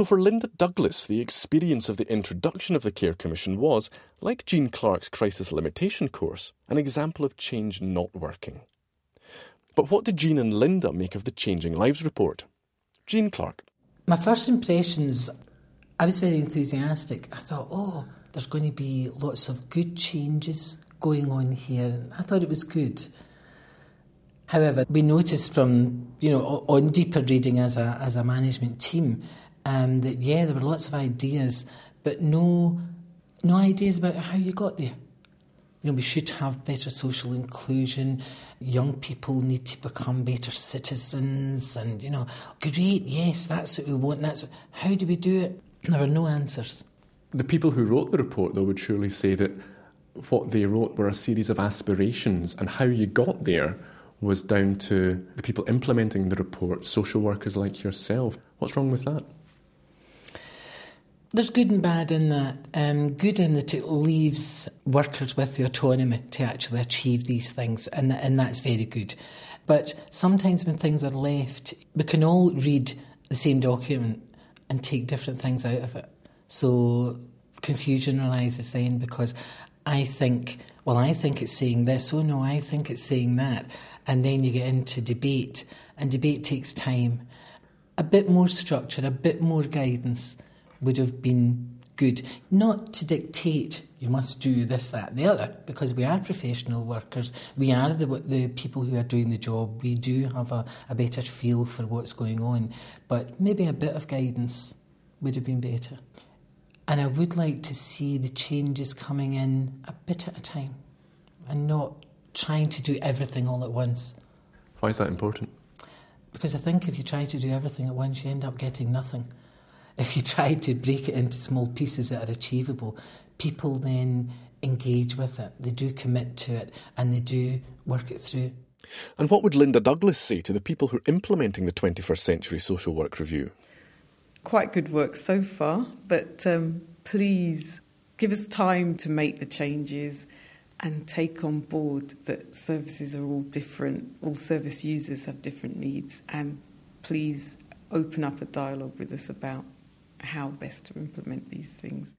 So, for Linda Douglas, the experience of the introduction of the Care Commission was, like Jean Clark's crisis limitation course, an example of change not working. But what did Jean and Linda make of the Changing Lives report? Jean Clark. My first impressions, I was very enthusiastic. I thought, oh, there's going to be lots of good changes going on here. I thought it was good. However, we noticed from you know on deeper reading as a as a management team um, that yeah, there were lots of ideas, but no no ideas about how you got there. You know, we should have better social inclusion. Young people need to become better citizens, and you know, great, yes, that's what we want. That's what, how do we do it? There were no answers. The people who wrote the report, though, would surely say that what they wrote were a series of aspirations, and how you got there was down to the people implementing the report, social workers like yourself. What's wrong with that? There's good and bad in that. Um, good in that it leaves workers with the autonomy to actually achieve these things, and, and that's very good. But sometimes when things are left, we can all read the same document and take different things out of it. So confusion arises then because I think, well, I think it's saying this, oh no, I think it's saying that. And then you get into debate, and debate takes time. A bit more structure, a bit more guidance would have been good. Not to dictate you must do this, that, and the other, because we are professional workers. We are the, the people who are doing the job. We do have a, a better feel for what's going on. But maybe a bit of guidance would have been better. And I would like to see the changes coming in a bit at a time and not trying to do everything all at once. Why is that important? Because I think if you try to do everything at once, you end up getting nothing if you try to break it into small pieces that are achievable, people then engage with it, they do commit to it, and they do work it through. And what would Linda Douglas say to the people who are implementing the 21st Century Social Work Review? Quite good work so far, but um, please give us time to make the changes and take on board that services are all different, all service users have different needs, and please open up a dialogue with us about how best to implement these things.